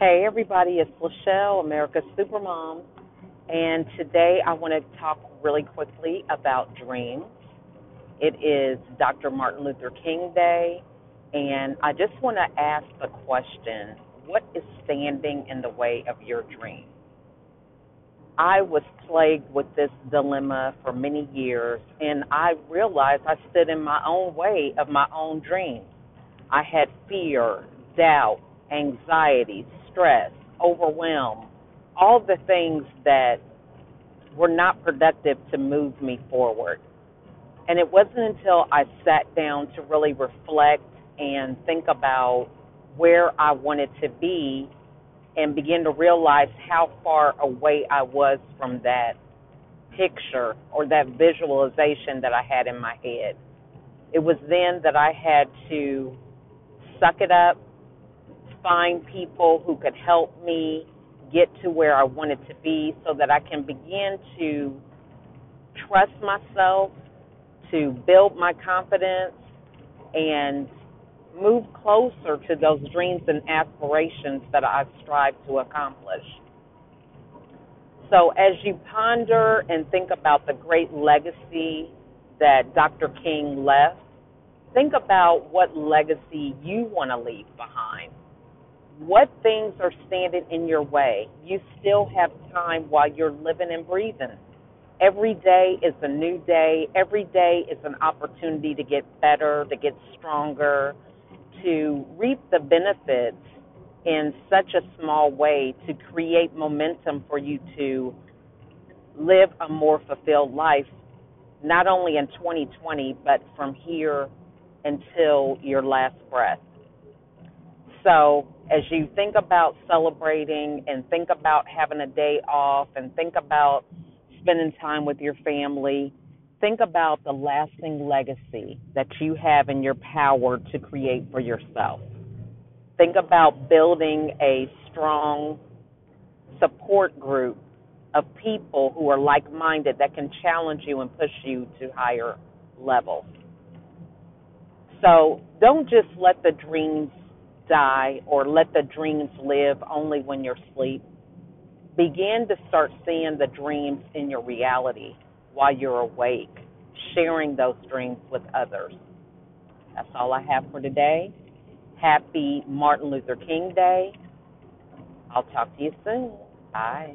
Hey, everybody, it's Lachelle, America's Supermom, and today I want to talk really quickly about dreams. It is Dr. Martin Luther King Day, and I just want to ask the question what is standing in the way of your dream? I was plagued with this dilemma for many years, and I realized I stood in my own way of my own dreams. I had fear, doubt, anxiety, stress, overwhelm, all the things that were not productive to move me forward. And it wasn't until I sat down to really reflect and think about where I wanted to be and begin to realize how far away I was from that picture or that visualization that I had in my head. It was then that I had to suck it up, find people who could help me get to where I wanted to be so that I can begin to trust myself, to build my confidence, and move closer to those dreams and aspirations that I strive to accomplish. So, as you ponder and think about the great legacy that Dr. King left, think about what legacy you want to leave behind what things are standing in your way? You still have time while you're living and breathing. Every day is a new day. Every day is an opportunity to get better, to get stronger, to reap the benefits in such a small way to create momentum for you to live a more fulfilled life, not only in 2020, but from here until your last breath. So, as you think about celebrating and think about having a day off and think about spending time with your family, think about the lasting legacy that you have in your power to create for yourself. Think about building a strong support group of people who are like minded that can challenge you and push you to higher levels. So don't just let the dreams die or let the dreams live only when you're asleep. Begin to start seeing the dreams in your reality while you're awake, sharing those dreams with others. That's all I have for today. Happy Martin Luther King Day. I'll talk to you soon. Bye.